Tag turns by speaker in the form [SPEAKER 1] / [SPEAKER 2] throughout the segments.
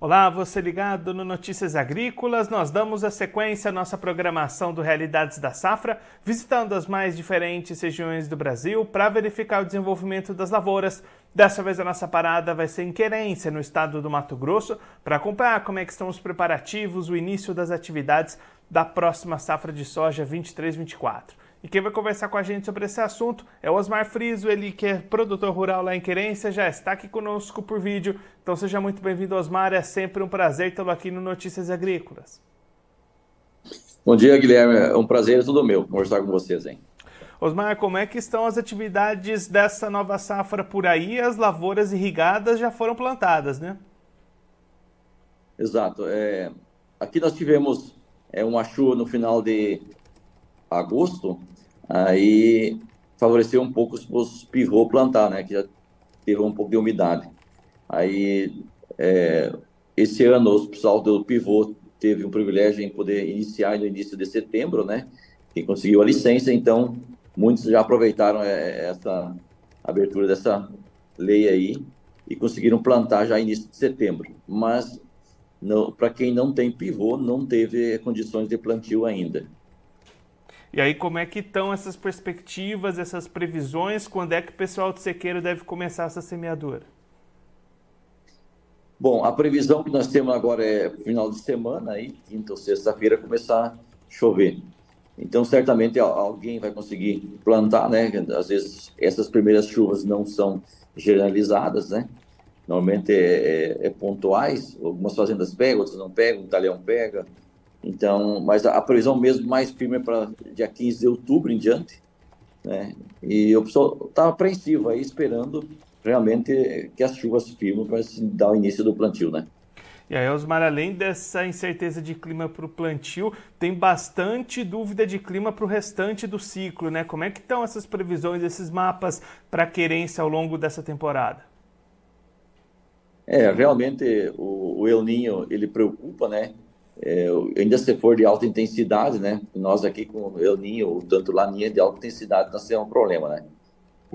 [SPEAKER 1] Olá, você ligado no Notícias Agrícolas. Nós damos a sequência à nossa programação do Realidades da Safra, visitando as mais diferentes regiões do Brasil para verificar o desenvolvimento das lavouras. Dessa vez a nossa parada vai ser em Querência, no estado do Mato Grosso, para acompanhar como é que estão os preparativos, o início das atividades da próxima safra de soja 23-24. E quem vai conversar com a gente sobre esse assunto é o Osmar Friso, ele que é produtor rural lá em Querência, já está aqui conosco por vídeo. Então seja muito bem-vindo, Osmar. É sempre um prazer tê-lo aqui no Notícias Agrícolas.
[SPEAKER 2] Bom dia, Guilherme. É um prazer, é tudo meu conversar com vocês, hein?
[SPEAKER 1] Osmar, como é que estão as atividades dessa nova safra por aí? As lavouras irrigadas já foram plantadas, né?
[SPEAKER 2] Exato. É, aqui nós tivemos é, uma chuva no final de agosto, aí favoreceu um pouco os pivô plantar, né? Que já teve um pouco de umidade. Aí, é, esse ano, o pessoal do pivô teve o privilégio em poder iniciar no início de setembro, né? Quem conseguiu a licença, então muitos já aproveitaram é, essa abertura dessa lei aí e conseguiram plantar já início de setembro. Mas para quem não tem pivô, não teve condições de plantio ainda.
[SPEAKER 1] E aí, como é que estão essas perspectivas, essas previsões? Quando é que o pessoal de sequeiro deve começar essa semeadura?
[SPEAKER 2] Bom, a previsão que nós temos agora é final de semana, aí, quinta ou sexta-feira, começar a chover. Então, certamente alguém vai conseguir plantar, né? Às vezes, essas primeiras chuvas não são generalizadas, né? Normalmente é, é, é pontuais, algumas fazendas pegam, outras não pegam, o talhão pega, então, mas a, a previsão mesmo mais firme é para dia 15 de outubro em diante, né? E pessoal estava apreensivo aí, esperando realmente que as chuvas firmem para dar o início do plantio, né?
[SPEAKER 1] E aí, Osmar, além dessa incerteza de clima para o plantio, tem bastante dúvida de clima para o restante do ciclo, né? Como é que estão essas previsões, esses mapas para querência ao longo dessa temporada?
[SPEAKER 2] É, realmente o, o El Ninho, ele preocupa, né? É, ainda se for de alta intensidade, né? Nós aqui com o Ninho, tanto Laninha de alta intensidade, nós temos um problema, né?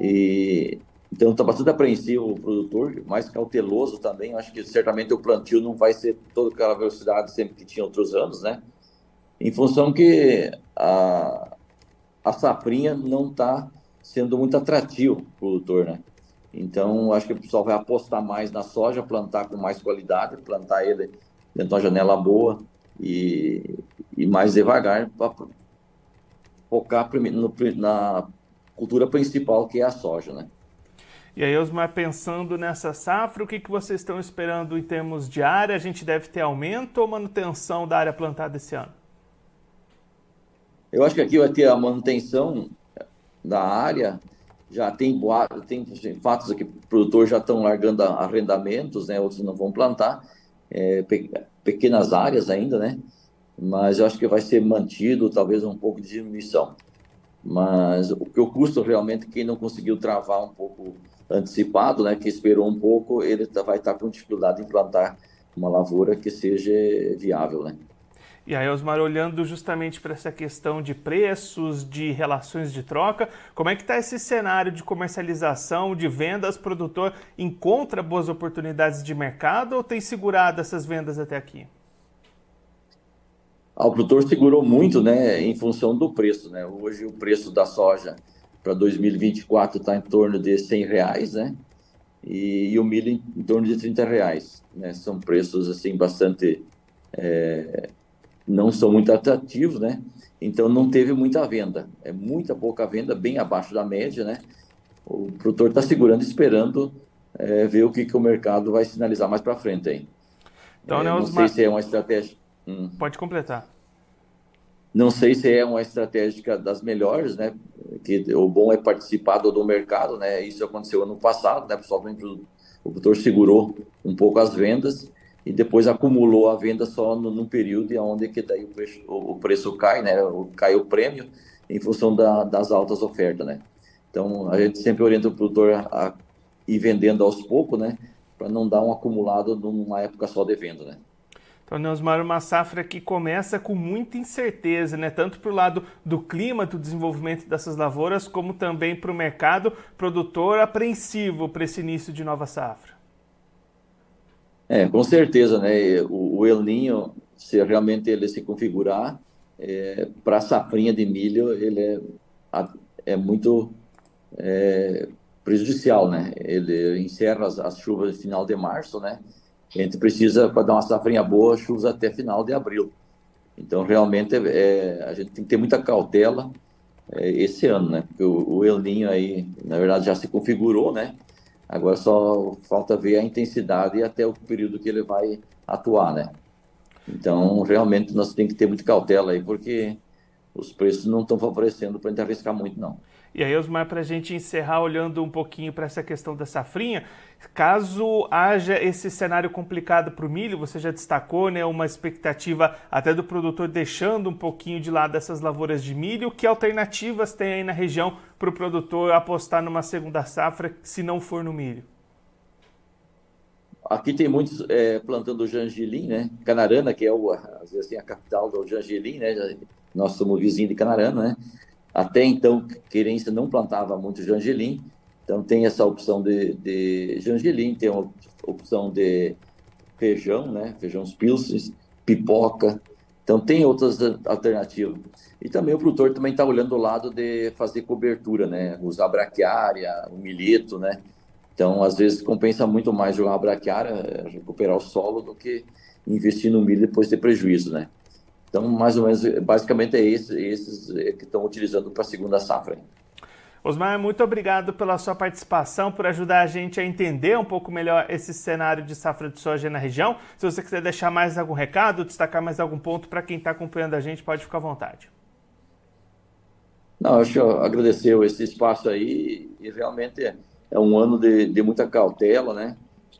[SPEAKER 2] E então está bastante apreensivo o produtor, mais cauteloso também. Acho que certamente o plantio não vai ser toda aquela velocidade sempre que tinha outros anos, né? Em função que a, a safrinha não está sendo muito atrativo para o produtor, né? Então, acho que o pessoal vai apostar mais na soja, plantar com mais qualidade, plantar ele dentro de uma janela boa, e, e mais devagar para focar no, na cultura principal, que é a soja, né?
[SPEAKER 1] E aí, Osmar, pensando nessa safra, o que, que vocês estão esperando em termos de área? A gente deve ter aumento ou manutenção da área plantada esse ano?
[SPEAKER 2] Eu acho que aqui vai ter a manutenção da área. Já tem boato, tem fatos aqui, produtores já estão largando arrendamentos, né? Outros não vão plantar é, pe pequenas áreas ainda, né? Mas eu acho que vai ser mantido, talvez um pouco de diminuição. Mas o que o custo realmente, quem não conseguiu travar um pouco antecipado, né, que esperou um pouco, ele tá, vai estar tá com dificuldade em plantar uma lavoura que seja viável, né?
[SPEAKER 1] E aí, Osmar, olhando justamente para essa questão de preços, de relações de troca, como é que está esse cenário de comercialização, de vendas? O produtor encontra boas oportunidades de mercado ou tem segurado essas vendas até aqui?
[SPEAKER 2] Ah, o produtor segurou muito, né, em função do preço, né? Hoje o preço da soja para 2024 está em torno de 100 reais, né? E, e o milho em, em, torno de 30 reais, né? São preços assim bastante é, não são muito atrativos, né? Então não teve muita venda, é muita pouca venda, bem abaixo da média, né? O produtor está segurando, esperando é, ver o que, que o mercado vai sinalizar mais para frente aí. Então, é, né, não sei se é uma estratégia.
[SPEAKER 1] Hum. Pode completar.
[SPEAKER 2] Não sei se é uma estratégia das melhores, né? Que o bom é participar do mercado, né? Isso aconteceu ano passado, né? Pessoal, o produtor segurou um pouco as vendas e depois acumulou a venda só no, num período onde que daí o preço, o, preço cai, né? Cai o prêmio em função da, das altas ofertas, né? Então a gente sempre orienta o produtor a, ir vendendo aos poucos, né? Para não dar um acumulado numa época só de venda, né?
[SPEAKER 1] Então, Neusmar, uma safra que começa com muita incerteza, né? tanto para o lado do clima, do desenvolvimento dessas lavouras, como também para o mercado produtor apreensivo para esse início de nova safra.
[SPEAKER 2] É, com certeza, né? O, o El Ninho, se realmente ele se configurar, é, para a safrinha de milho, ele é, é muito é, prejudicial, né? Ele encerra as, as chuvas no final de março, né? A gente precisa, para dar uma safrinha boa, chuvas até final de abril. Então, realmente, é, a gente tem que ter muita cautela é, esse ano, né? Porque o, o El Ninho aí, na verdade, já se configurou, né? Agora só falta ver a intensidade e até o período que ele vai atuar, né? Então, realmente, nós temos que ter muita cautela aí, porque os preços não estão favorecendo para a gente arriscar muito, não.
[SPEAKER 1] E aí, Osmar, para a gente encerrar olhando um pouquinho para essa questão da safrinha, caso haja esse cenário complicado para o milho, você já destacou né, uma expectativa até do produtor deixando um pouquinho de lado essas lavouras de milho. Que alternativas tem aí na região para o produtor apostar numa segunda safra se não for no milho?
[SPEAKER 2] Aqui tem muitos é, plantando jangilim, né? Canarana, que é o, às vezes, assim, a capital do jangilim, né? Nós somos vizinhos de Canarana, né? Até então, Querência não plantava muito jangelim, então tem essa opção de, de jangelim, tem a opção de feijão, né? Feijão pilsens, pipoca, então tem outras alternativas. E também o produtor também está olhando o lado de fazer cobertura, né? Usar braquiária, o milheto, né? Então, às vezes, compensa muito mais jogar a braquiária, recuperar o solo, do que investir no milho depois ter prejuízo, né? Então, mais ou menos, basicamente é esse, esses é que estão utilizando para a segunda safra.
[SPEAKER 1] Osmar, muito obrigado pela sua participação, por ajudar a gente a entender um pouco melhor esse cenário de safra de soja na região. Se você quiser deixar mais algum recado, destacar mais algum ponto para quem está acompanhando a gente, pode ficar à vontade.
[SPEAKER 2] Não, acho que agradecer esse espaço aí e realmente é, é um ano de, de muita cautela, né?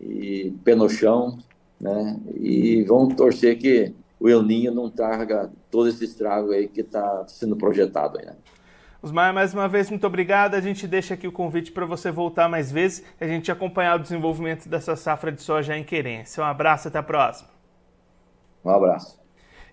[SPEAKER 2] E pé no chão, né? E vamos torcer que o El Ninho não traga todo esse estrago aí que está sendo projetado aí, né?
[SPEAKER 1] Osmar, mais uma vez, muito obrigado. A gente deixa aqui o convite para você voltar mais vezes e a gente acompanhar o desenvolvimento dessa safra de soja em Querência. Um abraço, até a próxima.
[SPEAKER 2] Um abraço.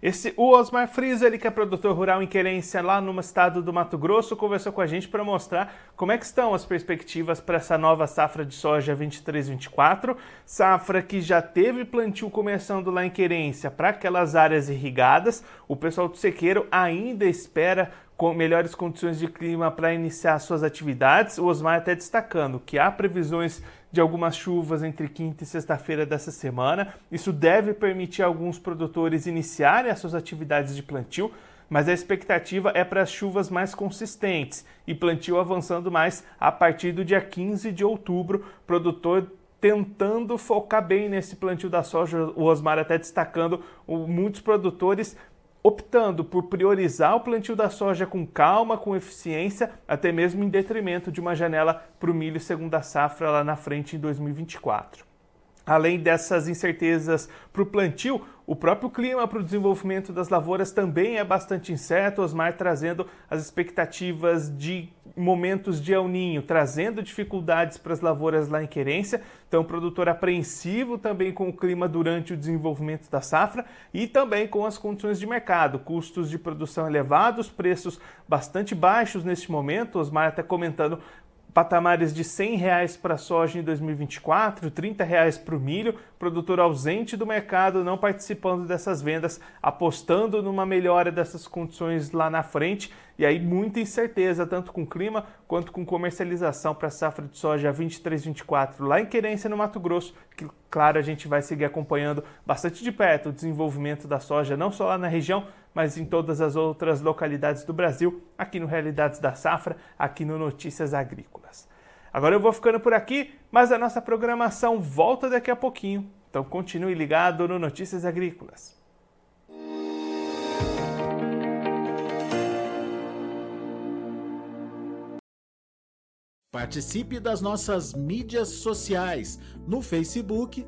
[SPEAKER 1] Esse, o Osmar Friso, ele que é produtor rural em Querência, lá no estado do Mato Grosso, conversou com a gente para mostrar como é que estão as perspectivas para essa nova safra de soja 23-24, safra que já teve plantio começando lá em Querência para aquelas áreas irrigadas. O pessoal do sequeiro ainda espera melhores condições de clima para iniciar suas atividades. O Osmar até destacando que há previsões de algumas chuvas entre quinta e sexta-feira dessa semana. Isso deve permitir alguns produtores iniciarem as suas atividades de plantio, mas a expectativa é para as chuvas mais consistentes e plantio avançando mais a partir do dia 15 de outubro. Produtor tentando focar bem nesse plantio da soja, o Osmar até destacando muitos produtores optando por priorizar o plantio da soja com calma, com eficiência, até mesmo em detrimento de uma janela para o milho segunda safra lá na frente em 2024. Além dessas incertezas para o plantio, o próprio clima para o desenvolvimento das lavouras também é bastante incerto, Osmar trazendo as expectativas de momentos de El Ninho, trazendo dificuldades para as lavouras lá em Querência. Então, produtor apreensivo também com o clima durante o desenvolvimento da safra e também com as condições de mercado, custos de produção elevados, preços bastante baixos neste momento. Osmar até comentando patamares de 100 reais para a soja em 2024, 30 reais para o milho, produtor ausente do mercado, não participando dessas vendas, apostando numa melhora dessas condições lá na frente, e aí muita incerteza, tanto com clima quanto com comercialização para a safra de soja 23-24 lá em Querência, no Mato Grosso, que claro, a gente vai seguir acompanhando bastante de perto o desenvolvimento da soja, não só lá na região, mas em todas as outras localidades do Brasil, aqui no Realidades da Safra, aqui no Notícias Agrícolas. Agora eu vou ficando por aqui, mas a nossa programação volta daqui a pouquinho. Então continue ligado no Notícias Agrícolas.
[SPEAKER 3] Participe das nossas mídias sociais no Facebook